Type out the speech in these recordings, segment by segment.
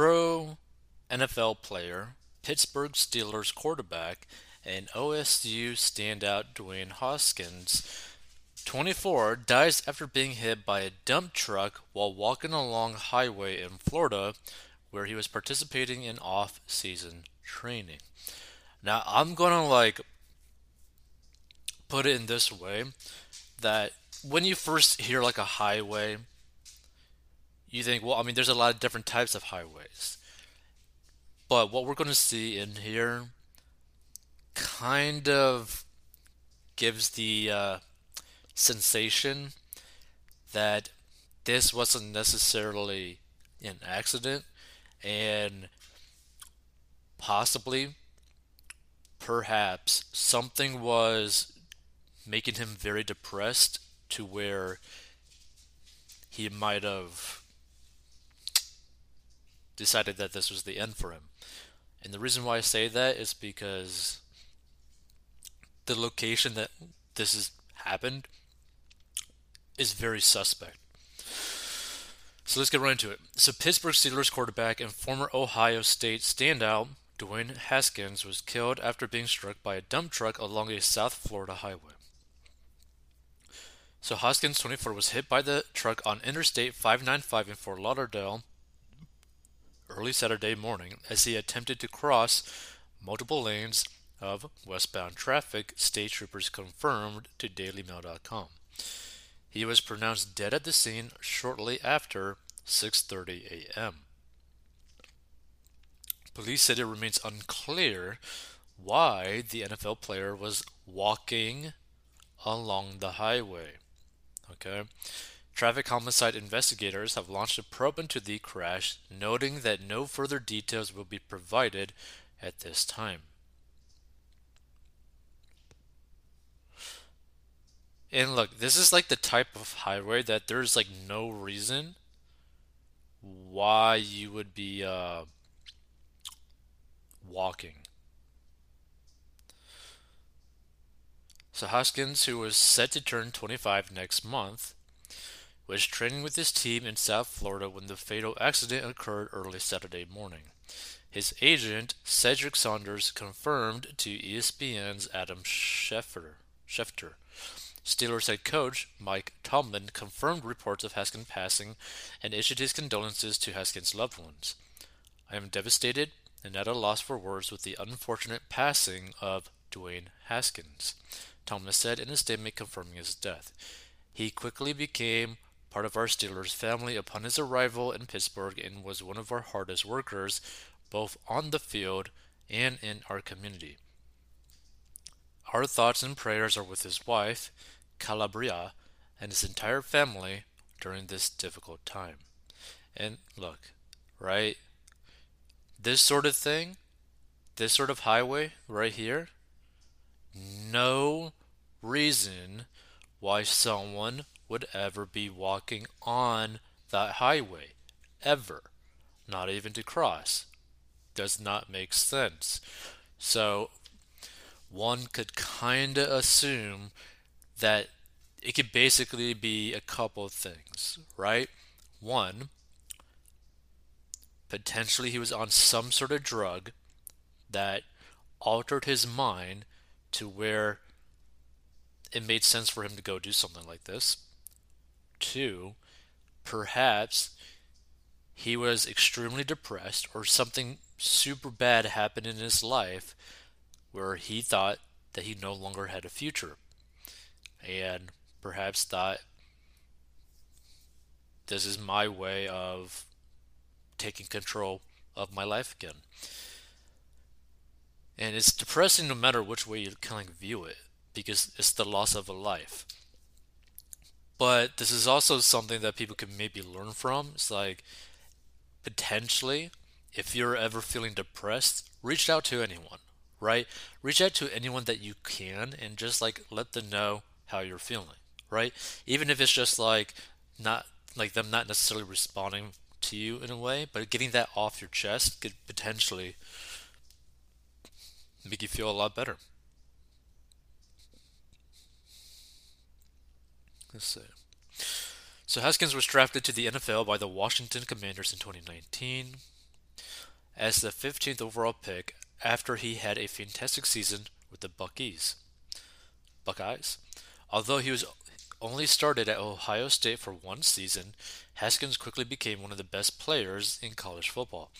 pro NFL player, Pittsburgh Steelers quarterback, and OSU standout Dwayne Haskins, 24, dies after being hit by a dump truck while walking along highway in Florida where he was participating in off-season training. Now, I'm going to like put it in this way that when you first hear like a highway, you think, well, I mean, there's a lot of different types of highways. But what we're going to see in here kind of gives the uh, sensation that this wasn't necessarily an accident and possibly perhaps something was making him very depressed to where he might have decided that this was the end for him. And the reason why I say that is because the location that this has happened is very suspect. So let's get right into it. So Pittsburgh Steelers quarterback and former Ohio State standout Dwayne Haskins was killed after being struck by a dump truck along a South Florida highway. So Haskins, 24, was hit by the truck on Interstate 595 in Fort Lauderdale early Saturday morning as he attempted to cross multiple lanes of westbound traffic, state troopers confirmed to dailymail.com. He was pronounced dead at the scene shortly after 6:30 a.m. Police said it remains unclear why the NFL player was walking along the highway. Okay. Traffic homicide investigators have launched a probe into the crash, noting that no further details will be provided at this time. And look, this is like the type of highway that there's like no reason why you would be uh, walking. So Haskins, who was set to turn 25 next month, was training with his team in South Florida when the fatal accident occurred early Saturday morning. His agent, Cedric Saunders, confirmed to ESPN's Adam Schefter. Schefter. Steelers head coach Mike Tomlin confirmed reports of Haskins passing and issued his condolences to Haskins' loved ones. I am devastated and at a loss for words with the unfortunate passing of Dwayne Haskins, Tomlin said in a statement confirming his death. He quickly became part of our Steelers family upon his arrival in Pittsburgh and was one of our hardest workers, both on the field and in our community. Our thoughts and prayers are with his wife, Kalabrya, and his entire family during this difficult time. And look, right? This sort of thing, this sort of highway right here, no reason why someone would ever be walking on that highway. Ever. Not even to cross. Does not make sense. So, one could kind of assume that it could basically be a couple of things, right? One, potentially he was on some sort of drug that altered his mind to where it made sense for him to go do something like this. Two, perhaps he was extremely depressed or something super bad happened in his life where he thought that he no longer had a future and perhaps thought this is my way of taking control of my life again. And it's depressing no matter which way you kind of view it because it's the loss of a life. But this is also something that people can maybe learn from. It's like potentially, if you're ever feeling depressed, reach out to anyone right? Reach out to anyone that you can and just like let them know how you're feeling, right? Even if it's just like not like them not necessarily responding to you in a way, but getting that off your chest could potentially make you feel a lot better. Let's see. So Haskins was drafted to the NFL by the Washington Commanders in 2019. as the 15th overall pick after he had a fantastic season with the Buckeyes. Buckeyes. Although he was only started at Ohio State for one season, Haskins quickly became one of the best players in college football.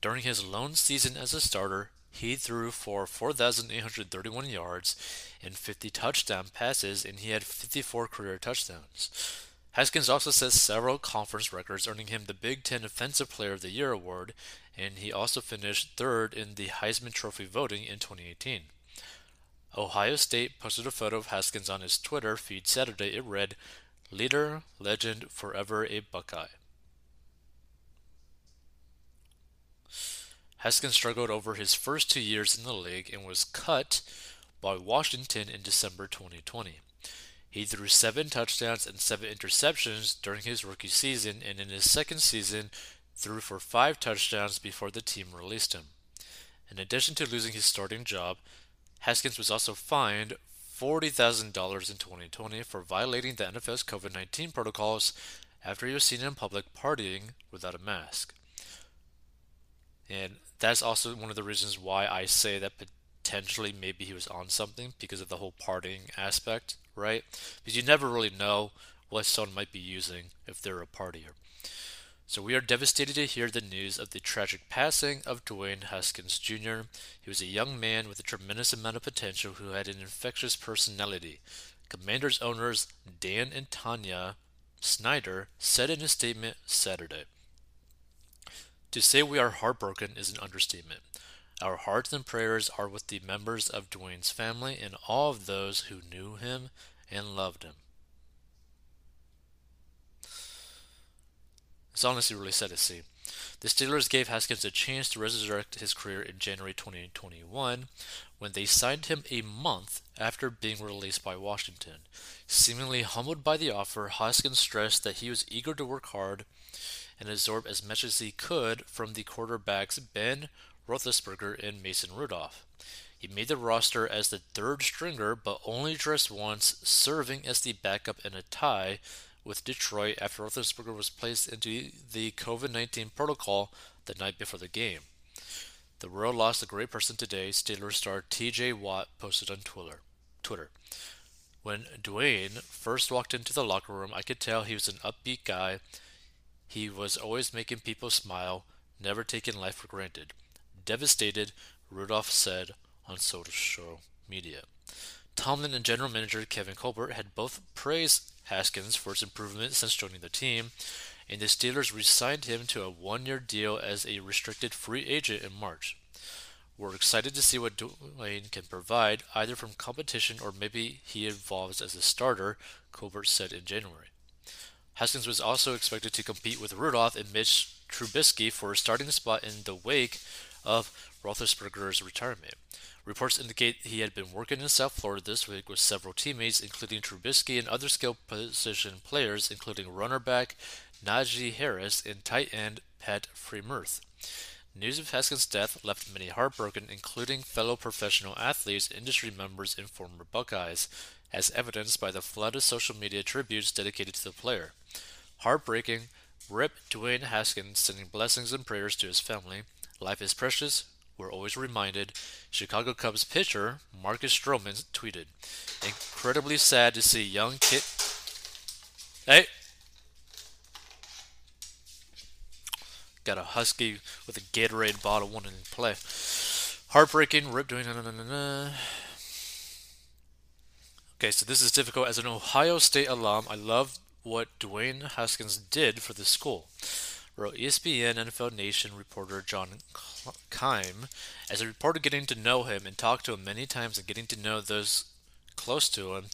During his lone season as a starter, he threw for 4,831 yards and 50 touchdown passes, and he had 54 career touchdowns. Haskins also set several conference records, earning him the Big Ten Offensive Player of the Year award, and he also finished third in the Heisman Trophy voting in 2018. Ohio State posted a photo of Haskins on his Twitter feed Saturday. It read, Leader, legend, forever a Buckeye. Haskins struggled over his first two years in the league and was cut by Washington in December 2020. He threw seven touchdowns and seven interceptions during his rookie season, and in his second season, threw for five touchdowns before the team released him. In addition to losing his starting job, Haskins was also fined $40,000 in 2020 for violating the NFL's COVID 19 protocols after he was seen in public partying without a mask. And that's also one of the reasons why I say that potentially maybe he was on something because of the whole partying aspect, right? Because you never really know what someone might be using if they're a partier. So we are devastated to hear the news of the tragic passing of Dwayne Haskins Jr. He was a young man with a tremendous amount of potential who had an infectious personality. Commanders owners Dan and Tanya Snyder said in a statement Saturday. To say we are heartbroken is an understatement. Our hearts and prayers are with the members of Dwayne's family and all of those who knew him and loved him. It's honestly really sad to see. The Steelers gave Haskins a chance to resurrect his career in January 2021 when they signed him a month after being released by Washington. Seemingly humbled by the offer, Haskins stressed that he was eager to work hard and absorb as much as he could from the quarterbacks Ben Roethlisberger and Mason Rudolph. He made the roster as the third stringer, but only dressed once, serving as the backup in a tie with Detroit after Roethlisberger was placed into the COVID 19 protocol the night before the game. The world lost a great person today, Steelers star TJ Watt posted on Twitter. Twitter. When Dwayne first walked into the locker room, I could tell he was an upbeat guy. He was always making people smile, never taking life for granted. Devastated, Rudolph said on social media. Tomlin and general manager Kevin Colbert had both praised Haskins for his improvement since joining the team, and the Steelers re signed him to a one year deal as a restricted free agent in March. We're excited to see what Dwayne can provide, either from competition or maybe he evolves as a starter, Colbert said in January. Haskins was also expected to compete with Rudolph and Mitch Trubisky for a starting spot in the wake of Roethlisberger's retirement. Reports indicate he had been working in South Florida this week with several teammates, including Trubisky and other skill position players, including runner back Najee Harris and tight end Pat Freiermuth. News of Haskins' death left many heartbroken, including fellow professional athletes, industry members, and former Buckeyes, as evidenced by the flood of social media tributes dedicated to the player. Heartbreaking, Rip Dwayne Haskins sending blessings and prayers to his family. Life is precious, we're always reminded. Chicago Cubs pitcher Marcus Stroman tweeted, "Incredibly sad to see young kid." Hey, got a husky with a Gatorade bottle wanting to play. Heartbreaking. Rip doing. Okay, so this is difficult. As an Ohio State alum, I love what Dwayne Haskins did for the school wrote ESPN NFL Nation reporter John Keim. As a reporter getting to know him and talk to him many times and getting to know those close to him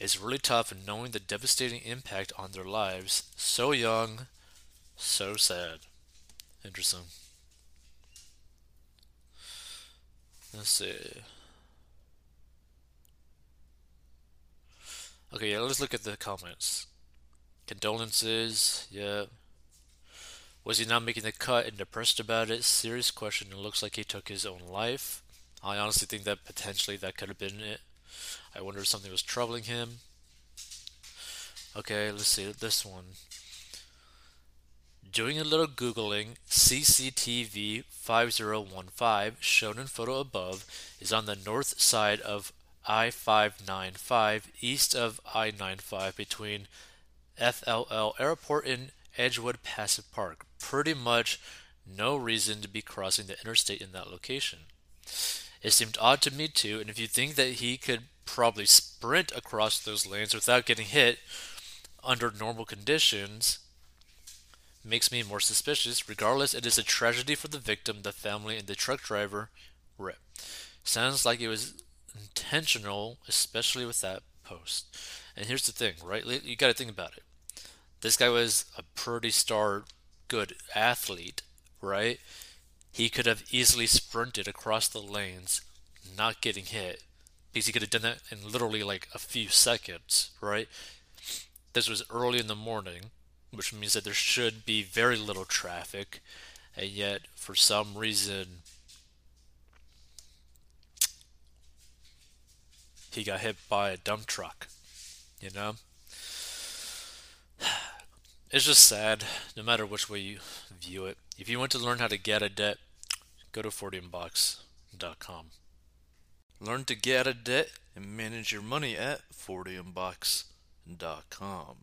is really tough and knowing the devastating impact on their lives. So young, so sad. Interesting. Let's see. Okay, yeah, let's look at the comments. Condolences, yeah. Was he not making the cut and depressed about it? Serious question. It looks like he took his own life. I honestly think that potentially that could have been it. I wonder if something was troubling him. Okay, let's see this one. Doing a little Googling, CCTV 5015, shown in photo above, is on the north side of I 595, east of I 95, between FLL Airport and Edgewood Passive Park. Pretty much no reason to be crossing the interstate in that location. It seemed odd to me too, and if you think that he could probably sprint across those lanes without getting hit under normal conditions, makes me more suspicious. Regardless, it is a tragedy for the victim, the family, and the truck driver. Rip. Sounds like it was intentional, especially with that post. And here's the thing, right? You got to think about it. This guy was a pretty star, good athlete, right? He could have easily sprinted across the lanes, not getting hit, because he could have done that in literally like a few seconds, right? This was early in the morning, which means that there should be very little traffic, and yet for some reason he got hit by a dump truck, you know? It's just sad, no matter which way you view it. If you want to learn how to get a debt, go to 40inbox.com. Learn to get a debt and manage your money at 40inbox.com.